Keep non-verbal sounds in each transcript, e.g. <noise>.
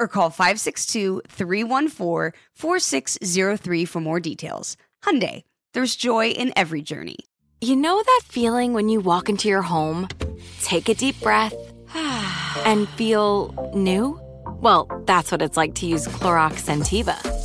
or call 562-314-4603 for more details. Hyundai, there's joy in every journey. You know that feeling when you walk into your home, take a deep breath, <sighs> and feel new? Well, that's what it's like to use Clorox Scentiva.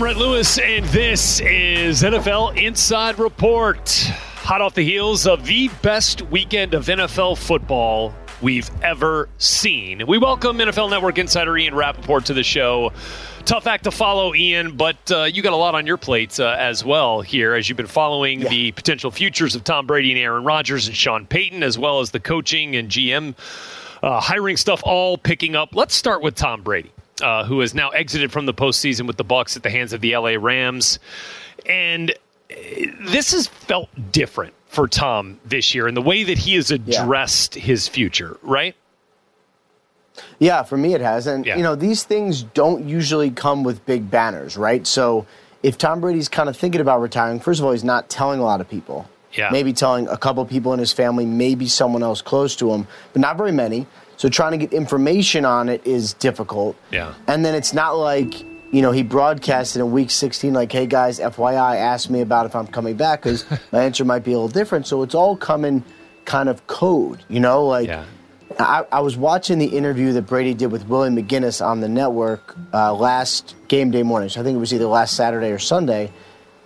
I'm Rhett Lewis, and this is NFL Inside Report. Hot off the heels of the best weekend of NFL football we've ever seen. We welcome NFL Network insider Ian Rapoport to the show. Tough act to follow, Ian, but uh, you got a lot on your plate uh, as well here as you've been following yeah. the potential futures of Tom Brady and Aaron Rodgers and Sean Payton, as well as the coaching and GM uh, hiring stuff all picking up. Let's start with Tom Brady uh, who has now exited from the postseason with the Bucs at the hands of the LA Rams, and uh, this has felt different for Tom this year in the way that he has addressed yeah. his future, right? Yeah, for me it has. And, yeah. you know, these things don't usually come with big banners, right? So if Tom Brady's kind of thinking about retiring, first of all, he's not telling a lot of people. Yeah. Maybe telling a couple people in his family, maybe someone else close to him, but not very many. So trying to get information on it is difficult. Yeah. And then it's not like, you know, he broadcasted in week 16, like, hey guys, FYI, ask me about if I'm coming back because <laughs> my answer might be a little different. So it's all coming kind of code, you know? Like, yeah. I, I, was watching the interview that Brady did with Willie McGinest on the network uh, last game day morning. So I think it was either last Saturday or Sunday.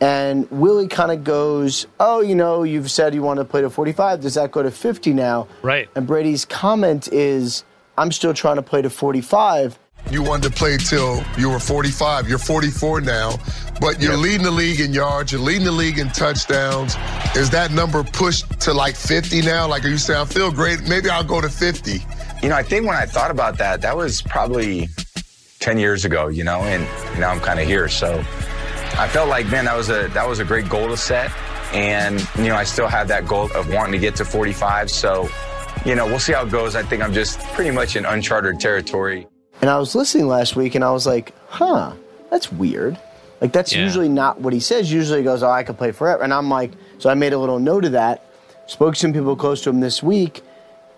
And Willie kind of goes, Oh, you know, you've said you want to play to 45. Does that go to 50 now? Right. And Brady's comment is, I'm still trying to play to 45. You wanted to play till you were 45. You're 44 now, but you're yep. leading the league in yards. You're leading the league in touchdowns. Is that number pushed to like 50 now? Like, are you saying, I feel great? Maybe I'll go to 50. You know, I think when I thought about that, that was probably 10 years ago, you know, and now I'm kind of here. So I felt like, man, that was a that was a great goal to set, and you know, I still have that goal of wanting to get to 45. So, you know, we'll see how it goes. I think I'm just pretty much in uncharted territory. And I was listening last week, and I was like, huh, that's weird. Like that's yeah. usually not what he says. Usually he goes, "Oh, I could play forever," and I'm like, so I made a little note of that. Spoke to some people close to him this week,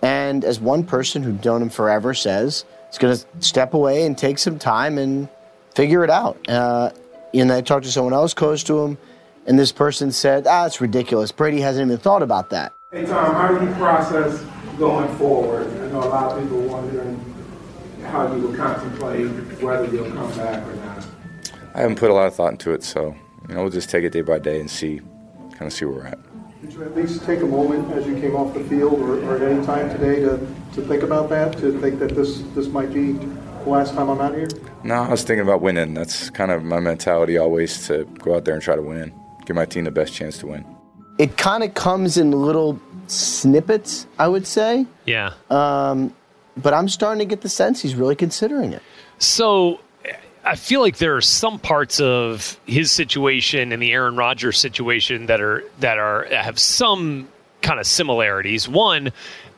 and as one person who'd known him forever says, he's going to step away and take some time and figure it out. Uh, and I talked to someone else close to him, and this person said, ah, it's ridiculous. Brady hasn't even thought about that. Hey, Tom, how do you process going forward? I know a lot of people wondering how you will contemplate whether you'll come back or not. I haven't put a lot of thought into it, so you know, we'll just take it day by day and see, kind of see where we're at. Did you at least take a moment as you came off the field or, or at any time today to, to think about that, to think that this, this might be last time I'm out here? No, I was thinking about winning. That's kind of my mentality always to go out there and try to win, give my team the best chance to win. It kind of comes in little snippets, I would say. Yeah. Um, but I'm starting to get the sense he's really considering it. So I feel like there are some parts of his situation and the Aaron Rodgers situation that are that are have some kind of similarities. One,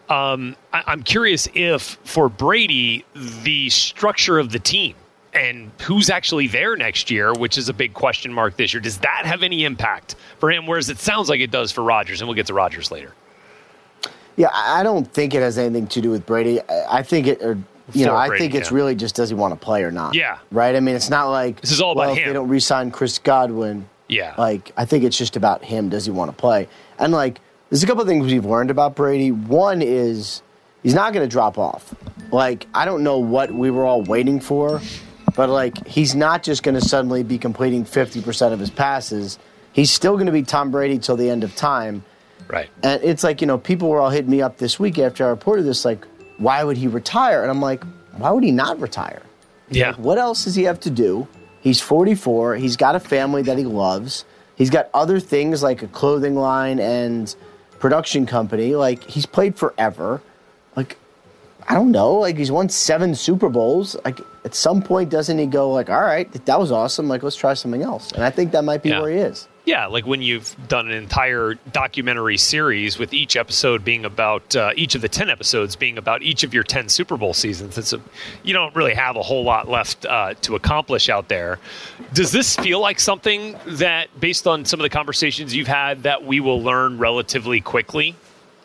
um, I, I'm curious if for Brady the structure of the team and who's actually there next year, which is a big question mark this year. Does that have any impact for him? Whereas it sounds like it does for Rodgers, and we'll get to Rodgers later. Yeah, I don't think it has anything to do with Brady. I think it, or you know, I think it's yeah. really just does he want to play or not? Yeah. Right. I mean, it's not like This is all about well, if him. They don't re-sign Chris Godwin. Yeah. Like I think it's just about him. Does he want to play? And like, there's a couple of things we've learned about Brady. One is he's not going to drop off. Like I don't know what we were all waiting for, but like he's not just going to suddenly be completing 50% of his passes. He's still going to be Tom Brady till the end of time. Right. And it's like, you know, people were all hitting me up this week after I reported this, like, why would he retire? And I'm like, why would he not retire? Yeah. What else does he have to do? He's 44. He's got a family that he loves. He's got other things like a clothing line and production company. Like, he's played forever. Like, I don't know. Like, he's won seven Super Bowls. Like, at some point, doesn't he go, like, all right, that was awesome. Like, let's try something else? And I think that might be Yeah. where he is. Yeah, like when you've done an entire documentary series with each episode being about uh, each of the ten episodes being about each of your ten Super Bowl seasons. It's a, you don't really have a whole lot left uh, to accomplish out there. Does this feel like something that, based on some of the conversations you've had, that we will learn relatively quickly,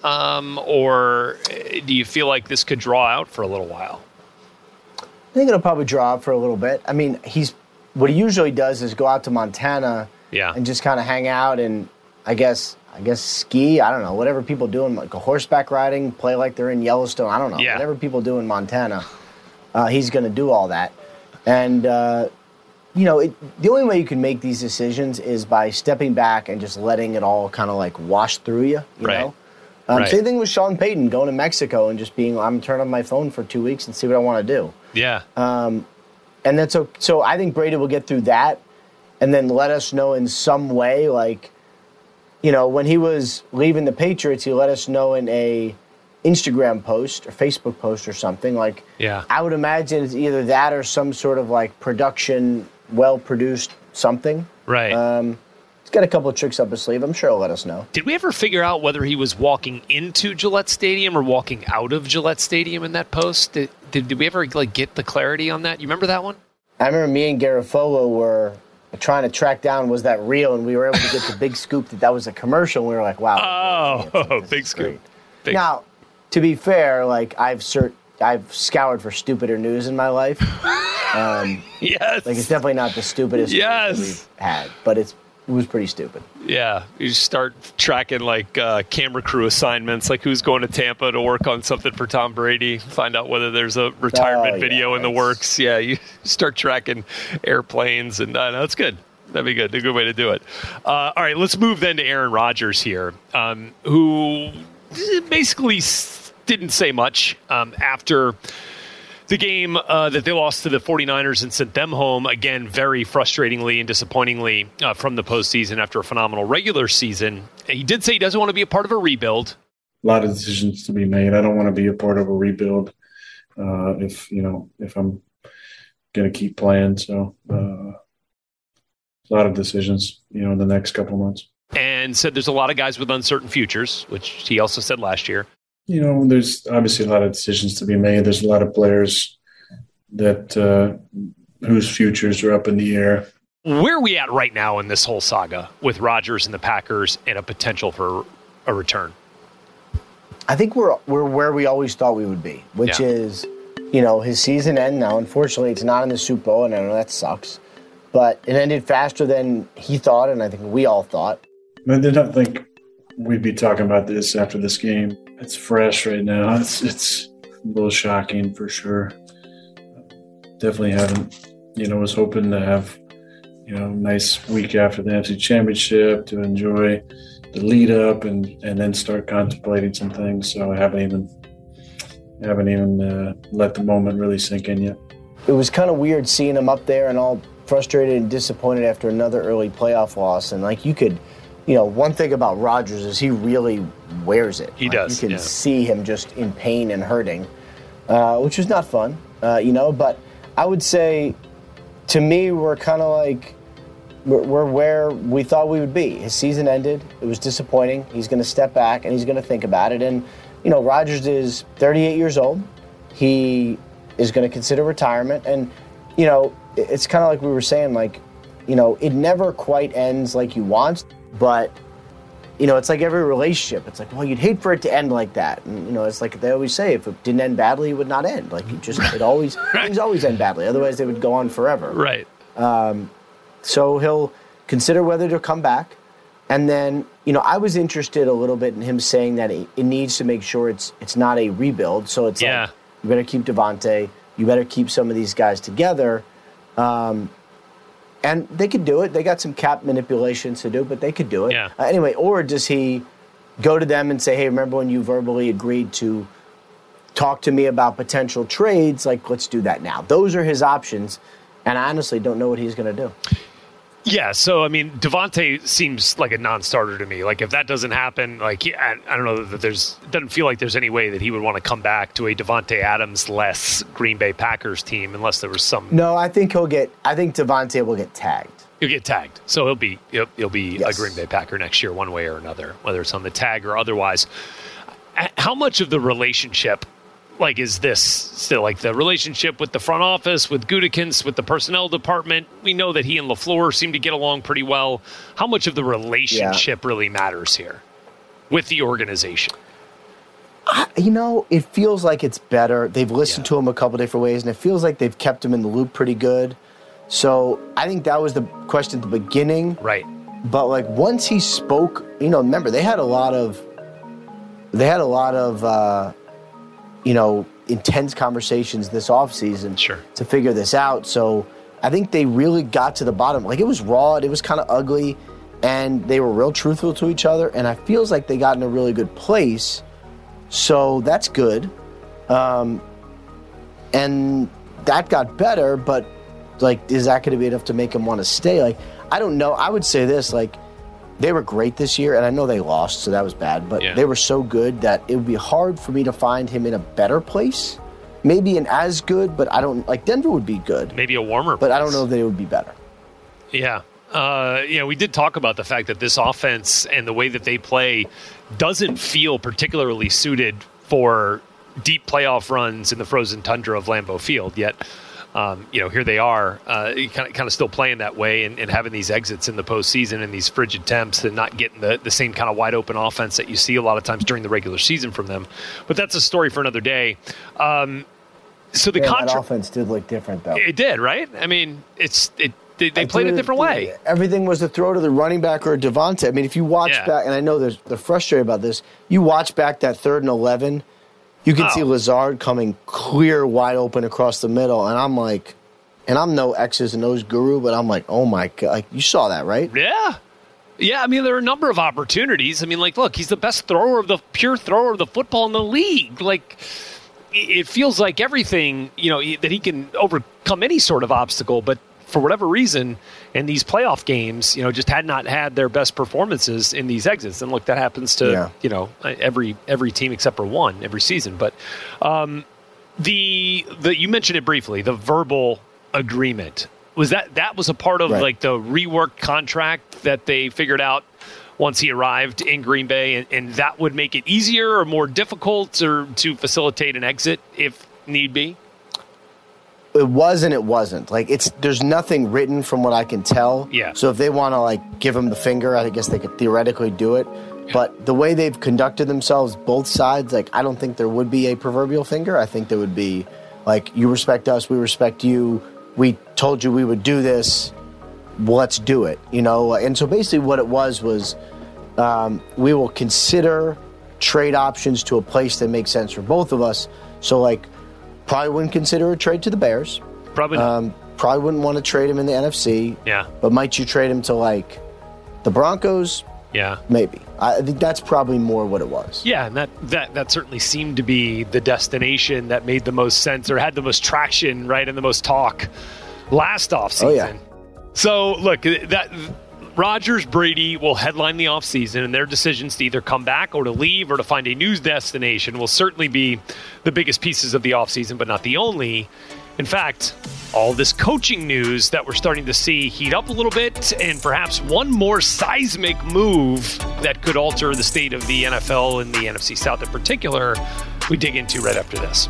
um, or uh, do you feel like this could draw out for a little while? I think it'll probably draw out for a little bit. I mean, he's what he usually does is go out to Montana Yeah. and just kind of hang out and I guess I guess ski. I don't know whatever people do in like a horseback riding, play like they're in Yellowstone. I don't know Yeah. whatever people do in Montana. Uh, he's going to do all that, and uh, you know it, the only way you can make these decisions is by stepping back and just letting it all kind of like wash through you. You Right. know. Um, Right. Same thing with Sean Payton going to Mexico and just being, I'm turning on my phone for two weeks and see what I want to do Yeah. Um, and that's okay. So I think Brady will get through that, and then let us know in some way, like, you know, when he was leaving the Patriots, he let us know in a Instagram post or Facebook post or something. Like, Yeah. I would imagine it's either that or some sort of like production, well produced something. right. Um, he's got a couple of tricks up his sleeve. I'm sure he'll let us know. Did we ever figure out whether he was walking into Gillette Stadium or walking out of Gillette Stadium in that post? Did, did, did we ever like get the clarity on that? You remember that one? I remember me and Garafolo were trying to track down was that real, and we were able to get the big scoop that that was a commercial. We were like, wow. Oh, big scoop. Big- Now, to be fair, like I've cert- I've scoured for stupider news in my life. <laughs> Um, yes. like it's definitely not the stupidest news Yes. we've had, but it's it was pretty stupid. yeah. You start tracking like uh, camera crew assignments, like who's going to Tampa to work on something for Tom Brady, find out whether there's a retirement Oh, yeah, video in the works. Yeah, you <laughs> start tracking airplanes, and uh, that's good. That'd be good. A good way to do it. Uh, all right, let's move then to Aaron Rodgers here, um, who basically didn't say much um, after the game uh, that they lost to the 49ers and sent them home again very frustratingly and disappointingly uh, from the postseason after a phenomenal regular season he did say he doesn't want to be a part of a rebuild a lot of decisions to be made. I don't want to be a part of a rebuild uh, if you know if I'm going to keep playing. So uh, a lot of decisions, you know, in the next couple months. and said there's a lot of guys with uncertain futures which he also said last year You know, there's obviously a lot of decisions to be made. There's a lot of players that uh, whose futures are up in the air. where are we at right now in this whole saga with Rodgers and the Packers and a potential for a return I think we're we're where we always thought we would be, which Yeah. is, you know, his season end now. Unfortunately, it's not in the Super Bowl, and I know that sucks. But it ended faster than he thought, and I think we all thought. I did not think we'd be talking about this after this game. It's fresh right now. It's it's a little shocking for sure. Definitely haven't, you know, was hoping to have, you know, nice week after the NFC Championship to enjoy the lead up and and then start contemplating some things. So I haven't even haven't even uh, let the moment really sink in yet. It was kind of weird seeing him up there and all frustrated and disappointed after another early playoff loss. And like you could, you know, one thing about Rodgers is he really wears it. He Like, does, You can yeah. see him just in pain and hurting, uh, which was not fun, uh, you know. But I would say to me, we're kind of like we're, we're where we thought we would be. His season ended. It was disappointing. He's going to step back and he's going to think about it. And you know, Rodgers is 38 years old. He is going to consider retirement, and you know, it's kind of like we were saying, like, you know, it never quite ends like you want, but you know, it's like every relationship. It's like, well, you'd hate for it to end like that. And, you know, it's like they always say, if it didn't end badly, it would not end. Like, it just, it always, <laughs> things always end badly. Otherwise, they would go on forever. Right. Um, so he'll consider whether to come back. And then, you know, I was interested a little bit in him saying that it, it needs to make sure it's it's not a rebuild. So it's yeah. like, you better keep Davante. You better keep some of these guys together. Um, and they could do it. They got some cap manipulations to do, but they could do it. Yeah. Uh, anyway, or does he go to them and say, "Hey, remember when you verbally agreed to talk to me about potential trades? Like, let's do that now." Those are his options, and I honestly don't know what he's going to do. Yeah, so I mean, Davante seems like a non-starter to me. Like, if that doesn't happen, like I, I don't know that there's doesn't feel like there's any way that he would want to come back to a Davante Adams less Green Bay Packers team unless there was some. No, I think he'll get. I think Davante will get tagged. He'll get tagged, so he'll be he'll, he'll be Yes. a Green Bay Packer next year, one way or another, whether it's on the tag or otherwise. How much of the relationship, like, is this still like the relationship with the front office, with Gutekunst, with the personnel department? We know that he and LaFleur seem to get along pretty well. How much of the relationship really matters here with the organization? I, you know, it feels like it's better. They've listened to him a couple different ways, and it feels like they've kept him in the loop pretty good. So I think that was the question at the beginning. Right. But like once he spoke, you know, remember they had a lot of, they had a lot of, uh, you know, intense conversations this offseason Sure. to figure this out. So I think they really got to the bottom. Like it was raw, it was kind of ugly, and they were real truthful to each other. And I feels like they got in a really good place. So that's good. Um, and that got better, but like, is that going to be enough to make him want to stay? Like, I don't know. I would say this, like, they were great this year, and I know they lost, so that was bad, but Yeah. they were so good that it would be hard for me to find him in a better place. Maybe an as good, but I don't like Denver would be good, Maybe a warmer, but I don't know that it would be better. Yeah. Uh, you know, we did talk about the fact that this offense and the way that they play doesn't feel particularly suited for deep playoff runs in the frozen tundra of Lambeau Field. Yet, um, you know, here they are, uh, kind of kind of still playing that way and, and having these exits in the postseason and these frigid temps and not getting the, the same kind of wide open offense that you see a lot of times during the regular season from them. But that's a story for another day. Um, so the Man, that offense did look different though. it did right. I mean, it's it. They, they played a different way. Everything was to throw to the running back or Davante. I mean, if you watch Yeah. back, and I know there's, they're frustrated about this, you watch back that third and 11, you can Oh. see Lazard coming clear wide open across the middle. And I'm like, and I'm no X's and O's guru, but I'm like, oh my God. Like, you saw that, right? Yeah. Yeah, I mean, there are a number of opportunities. I mean, like, look, he's the best thrower of the pure thrower of the football in the league. Like, it feels like everything, you know, that he can overcome any sort of obstacle, but for whatever reason, in these playoff games, you know, just had not had their best performances in these exits. And look, that happens to Yeah. you know every every team except for one every season. But um, the the you mentioned it briefly, the verbal agreement was that that was a part of Right. like the reworked contract that they figured out once he arrived in Green Bay, and, and that would make it easier or more difficult or to facilitate an exit if need be. It was and it wasn't. Like, it's, there's nothing written from what I can tell. Yeah. So if they want to, like, give him the finger, I guess they could theoretically do it. But the way they've conducted themselves, both sides, like, I don't think there would be a proverbial finger. I think there would be, like, you respect us, we respect you. We told you we would do this. Let's do it, you know? And so basically, what it was was um, we will consider trade options to a place that makes sense for both of us. So, like, probably wouldn't consider a trade to the Bears. Probably not. Um, probably wouldn't want to trade him in the NFC. yeah, But might you trade him to like the Broncos? yeah. Maybe. I think that's probably more what it was. Yeah, and that, that that certainly seemed to be the destination that made the most sense or had the most traction, right, and the most talk last offseason. Oh, yeah. So look, that Rodgers Brady will headline the offseason, and their decisions to either come back or to leave or to find a new destination will certainly be the biggest pieces of the offseason, but not the only. In fact, all this coaching news that we're starting to see heat up a little bit, and perhaps one more seismic move that could alter the state of the NFL and the NFC South in particular, we dig into right after this.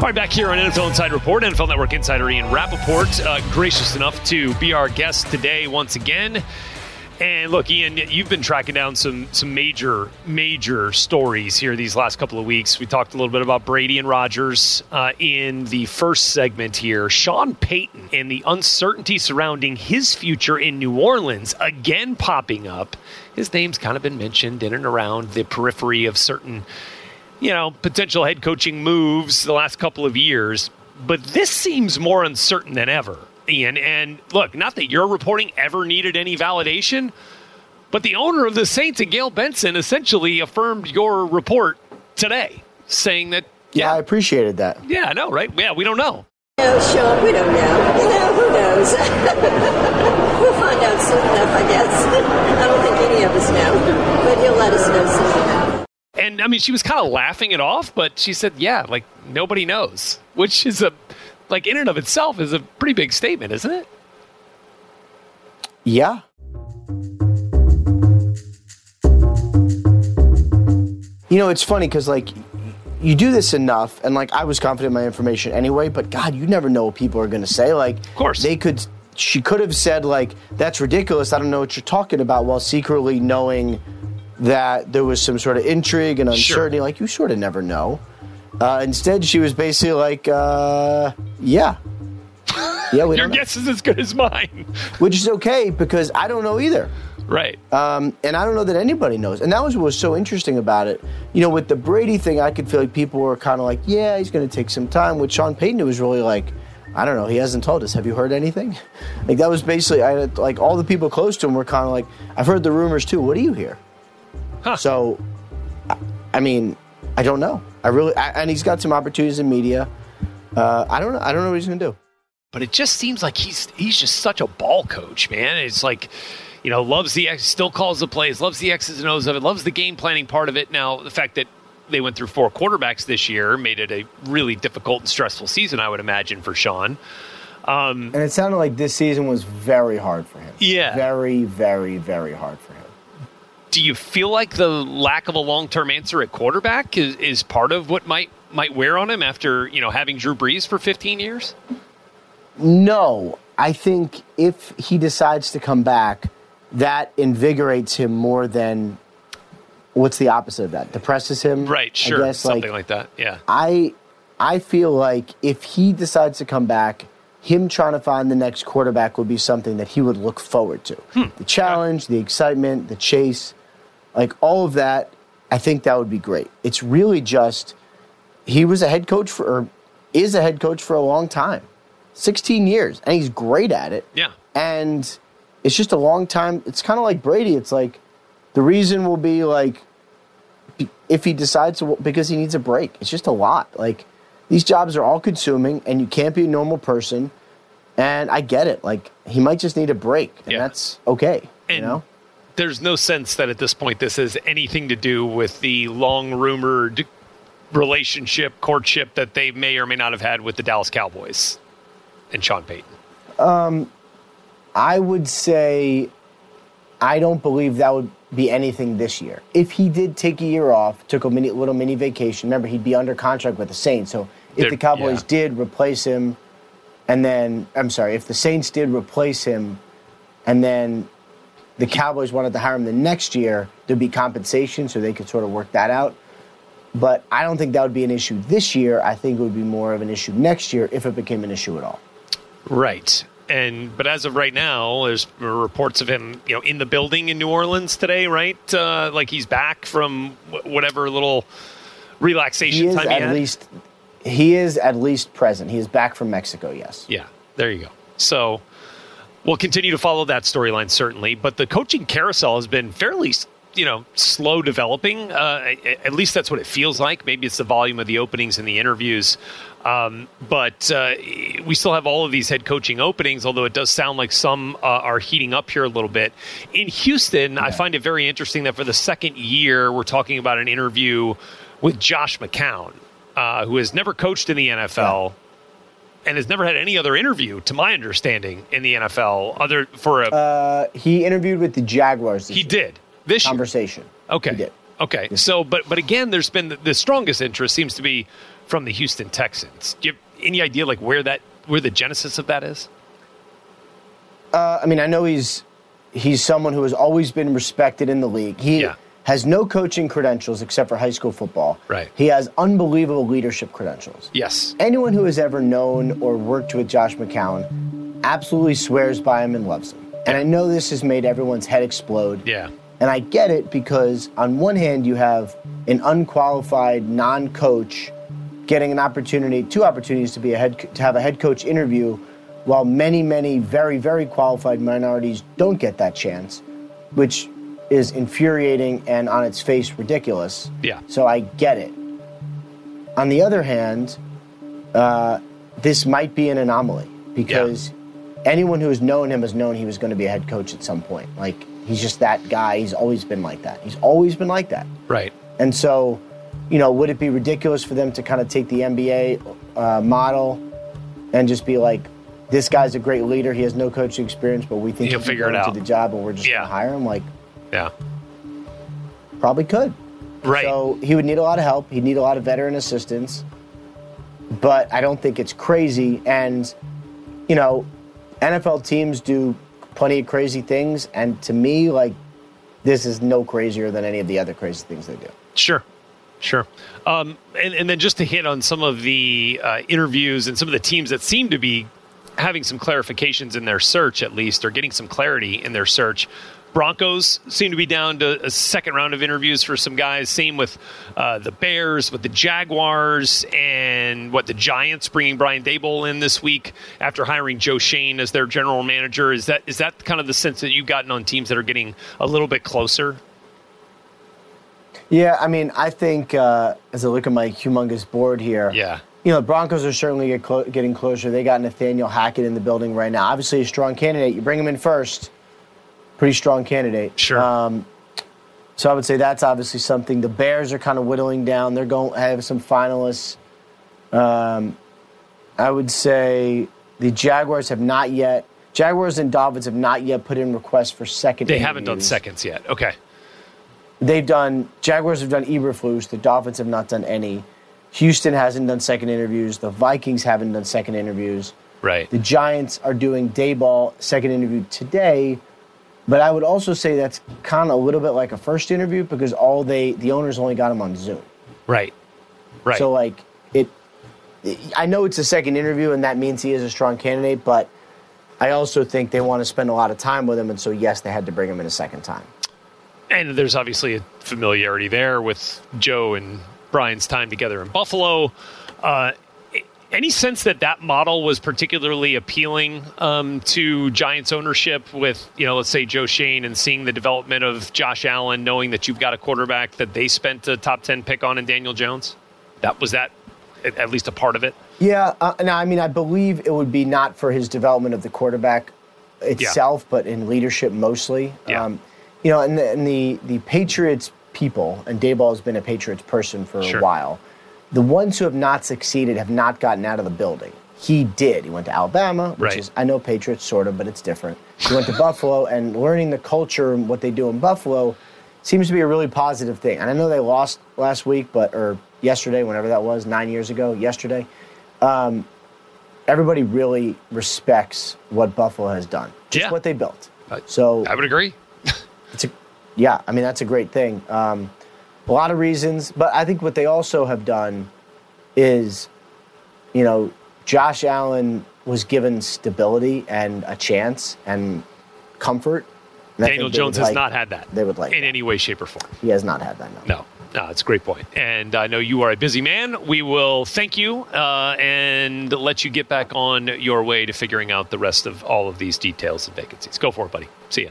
All right, back here on NFL Inside Report, NFL Network Insider Ian Rapoport, uh, gracious enough to be our guest today once again. And look, Ian, you've been tracking down some some major major stories here these last couple of weeks. We talked a little bit about Brady and Rodgers uh, in the first segment here. Sean Payton and the uncertainty surrounding his future in New Orleans again popping up. His name's kind of been mentioned in and around the periphery of certain you know, potential head coaching moves the last couple of years, but this seems more uncertain than ever, Ian. And look, not that your reporting ever needed any validation, but the owner of the Saints and Gail Benson essentially affirmed your report today, saying that, Yeah, I appreciated that. yeah, I know, right? Yeah, we don't know. No, Sean, we don't know. <laughs> You know, who knows? <laughs> we'll find out soon enough, I guess. <laughs> I don't think any of us know, but he'll let us know soon enough. And I mean, she was kind of laughing it off, but she said, yeah, like nobody knows, which is a, like in and of itself is a pretty big statement, isn't it? Yeah. You know, it's funny because, like, you do this enough, and, like, I was confident in my information anyway, but God, you never know what people are going to say. Like, of course. They could, she could have said, like, that's ridiculous. I don't know what you're talking about, while secretly knowing that there was some sort of intrigue and uncertainty. Like, you sort of never know. Uh, instead, she was basically like, uh, yeah. <laughs> Yeah, we Your guess is as good as mine. Which is okay because I don't know either. Right. Um, and I don't know that anybody knows. And that was what was so interesting about it. You know, with the Brady thing, I could feel like people were kind of like, yeah, he's going to take some time. With Sean Payton, it was really like, I don't know. He hasn't told us. Have you heard anything? <laughs> Like that was basically, I like all the people close to him were kind of like, I've heard the rumors too. What do you hear? Huh. So, I, I mean, I don't know. I really, I, and he's got some opportunities in media. Uh, I don't know. I don't know what he's going to do. But it just seems like he's he's just such a ball coach, man. It's like, you know, loves the X, still calls the plays, loves the X's and O's of it, loves the game planning part of it. Now, the fact that they went through four quarterbacks this year made it a really difficult and stressful season, I would imagine, for Sean. Um, And it sounded like this season was very hard for him. Yeah. Very, very, very hard for him. Do you feel like the lack of a long term answer at quarterback is, is part of what might might wear on him after you know having Drew Brees for 15 years? No, I think if he decides to come back, that invigorates him more than what's the opposite of that? Depresses him. Right, I sure, guess, something like, like that. Yeah. I I feel like if he decides to come back, him trying to find the next quarterback would be something that he would look forward to. Hmm. The challenge, the excitement, the chase, like all of that, I think that would be great. It's really just he was a head coach for or is a head coach for a long time. 16 years and he's great at it. Yeah. And it's just a long time. It's kind of like Brady. It's like the reason will be like if he decides to because he needs a break. It's just a lot. Like these jobs are all consuming and you can't be a normal person. And I get it. Like he might just need a break and that's okay, you know? There's no sense that at this point this has anything to do with the long rumored relationship, courtship that they may or may not have had with the Dallas Cowboys and Sean Payton. Um, I would say I don't believe that would be anything this year. If he did take a year off, took a mini, little mini vacation, remember he'd be under contract with the Saints. So if They're- the Cowboys yeah. did replace him, and then I'm sorry, if the Saints did replace him, and then the Cowboys wanted to hire him the next year, there'd be compensation, so they could sort of work that out. But I don't think that would be an issue this year. I think it would be more of an issue next year if it became an issue at all. Right. And but as of right now, there's reports of him, you know, in the building in New Orleans today, right? Uh, like he's back from whatever little relaxation he is time he at had. least he is at least present. He is back from Mexico. Yes. Yeah, there you go. So we'll continue to follow that storyline certainly, but the coaching carousel has been fairly, you know, slow developing. Uh, at least that's what it feels like. Maybe it's the volume of the openings and the interviews. Um, but uh, we still have all of these head coaching openings, although it does sound like some uh, are heating up here a little bit. In Houston, I find it very interesting that for the second year, we're talking about an interview with Josh McCown, uh, who has never coached in the NFL and has never had any other interview, to my understanding, in the NFL. Other for a Uh, he interviewed with the Jaguars. This he year. did this year. conversation. Okay. He did. Okay. So, but but again, there's been the, the strongest interest seems to be from the Houston Texans. Do you have any idea like where that where the genesis of that is? Uh, I mean, I know he's he's someone who has always been respected in the league. He has no coaching credentials except for high school football. Right. He has unbelievable leadership credentials. Yes. Anyone who has ever known or worked with Josh McCown absolutely swears by him and loves him. And I know this has made everyone's head explode. Yeah. And I get it because on one hand you have an unqualified non-coach getting an opportunity, two opportunities to be a head to have a head coach interview, while many, many very, very qualified minorities don't get that chance, which is infuriating and on its face ridiculous. Yeah. So I get it. On the other hand, uh, this might be an anomaly because anyone who has known him has known he was going to be a head coach at some point. Like he's just that guy. He's always been like that. He's always been like that. Right. And so, you know, would it be ridiculous for them to kind of take the NBA uh, model and just be like, this guy's a great leader. He has no coaching experience, but we think He'll he figure it out. the job, and we're just Yeah. going to hire him. Like, Yeah. probably could. Right. So he would need a lot of help. He'd need a lot of veteran assistance. But I don't think it's crazy. And, you know, NFL teams do plenty of crazy things. And to me, like, this is no crazier than any of the other crazy things they do. Sure. Sure. Um, and, and then just to hit on some of the uh, interviews and some of the teams that seem to be having some clarifications in their search, at least, or getting some clarity in their search. Broncos seem to be down to a second round of interviews for some guys. Same with uh, the Bears, with the Jaguars, and what the Giants bringing Brian Daboll in this week after hiring Joe Schoen as their general manager. Is that is that kind of the sense that you've gotten on teams that are getting a little bit closer? Yeah, I mean, I think uh, as I look at my humongous board here, yeah, you know, the Broncos are certainly get clo- getting closer. They got Nathaniel Hackett in the building right now. Obviously, a strong candidate. You bring him in first, pretty strong candidate. Sure. Um, so I would say that's obviously something. The Bears are kind of whittling down. They're going to have some finalists. Um, I would say the Jaguars have not yet. Jaguars and Dolphins have not yet put in requests for second. They haven't done seconds yet. Okay. They've done Jaguars have done Eberflus. The Dolphins have not done any. Houston hasn't done second interviews. The Vikings haven't done second interviews. Right. The Giants are doing Daboll second interview today, but I would also say that's kind of a little bit like a first interview because all they the owners only got him on Zoom. Right. Right. So like it, I know it's a second interview and that means he is a strong candidate, but I also think they want to spend a lot of time with him, and so yes, they had to bring him in a second time. And there's obviously a familiarity there with Joe and Brian's time together in Buffalo. Uh, any sense that that model was particularly appealing um, to Giants ownership with, you know, let's say Joe Schoen and seeing the development of Josh Allen, knowing that you've got a quarterback that they spent a top 10 pick on in Daniel Jones? That was that at least a part of it? Yeah, uh, I mean, I believe it would be not for his development of the quarterback itself, but in leadership mostly. Yeah. Um, you know, and the, and the the Patriots people, and Daboll has been a Patriots person for Sure. a while. The ones who have not succeeded have not gotten out of the building. He did. He went to Alabama, which Right. is I know Patriots sort of, but it's different. He went to Buffalo, <laughs> and learning the culture and what they do in Buffalo seems to be a really positive thing. And I know they lost last week, but or yesterday, whenever that was, nine years ago, yesterday. Um, everybody really respects what Buffalo has done, just Yeah. what they built. So I would agree. <laughs> it's a, yeah, I mean that's a great thing. Um, a lot of reasons, but I think what they also have done is, you know, Josh Allen was given stability and a chance and comfort. And Daniel Jones has like- not had that They would like in any way, shape, or form. He has not had that. No. No, no, it's a great point. And I know you are a busy man. We will thank you uh, and let you get back on your way to figuring out the rest of all of these details and vacancies. Go for it, buddy. See ya.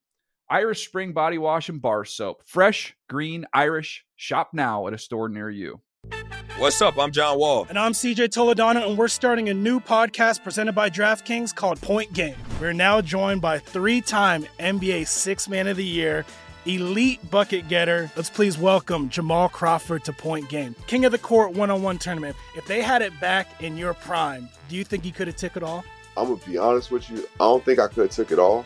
Irish Spring Body Wash and Bar Soap. Fresh, green, Irish. Shop now at a store near you. What's up? I'm John Wall. And I'm CJ Toledano, and we're starting a new podcast presented by DraftKings called Point Game. We're now joined by three time NBA Six Man of the Year, elite bucket getter. Let's please welcome Jamal Crawford to Point Game. King of the Court one on one tournament. If they had it back in your prime, do you think you could have took it all? I'm gonna be honest with you. I don't think I could have took it all,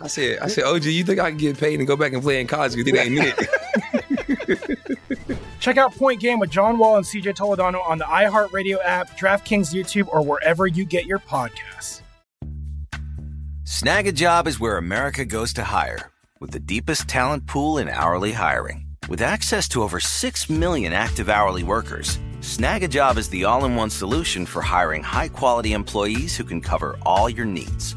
I said, I said, OG, you think I can get paid and go back and play in college? Because it ain't it. <laughs> Check out Point Game with John Wall and CJ Toledano on the iHeartRadio app, DraftKings YouTube, or wherever you get your podcasts. Snagajob is where America goes to hire, with the deepest talent pool in hourly hiring. With access to over 6 million active hourly workers, Snagajob is the all in one solution for hiring high quality employees who can cover all your needs.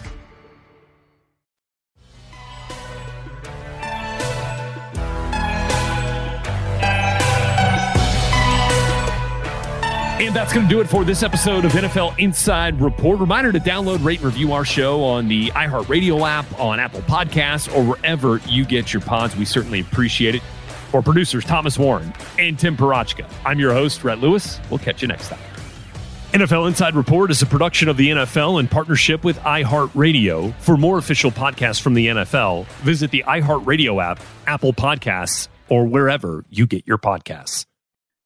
And that's going to do it for this episode of NFL Inside Report. Reminder to download, rate, and review our show on the iHeartRadio app, on Apple Podcasts, or wherever you get your pods. We certainly appreciate it. For producers Thomas Warren and Tim Parachka, I'm your host, Rhett Lewis. We'll catch you next time. NFL Inside Report is a production of the NFL in partnership with iHeartRadio. For more official podcasts from the NFL, visit the iHeartRadio app, Apple Podcasts, or wherever you get your podcasts.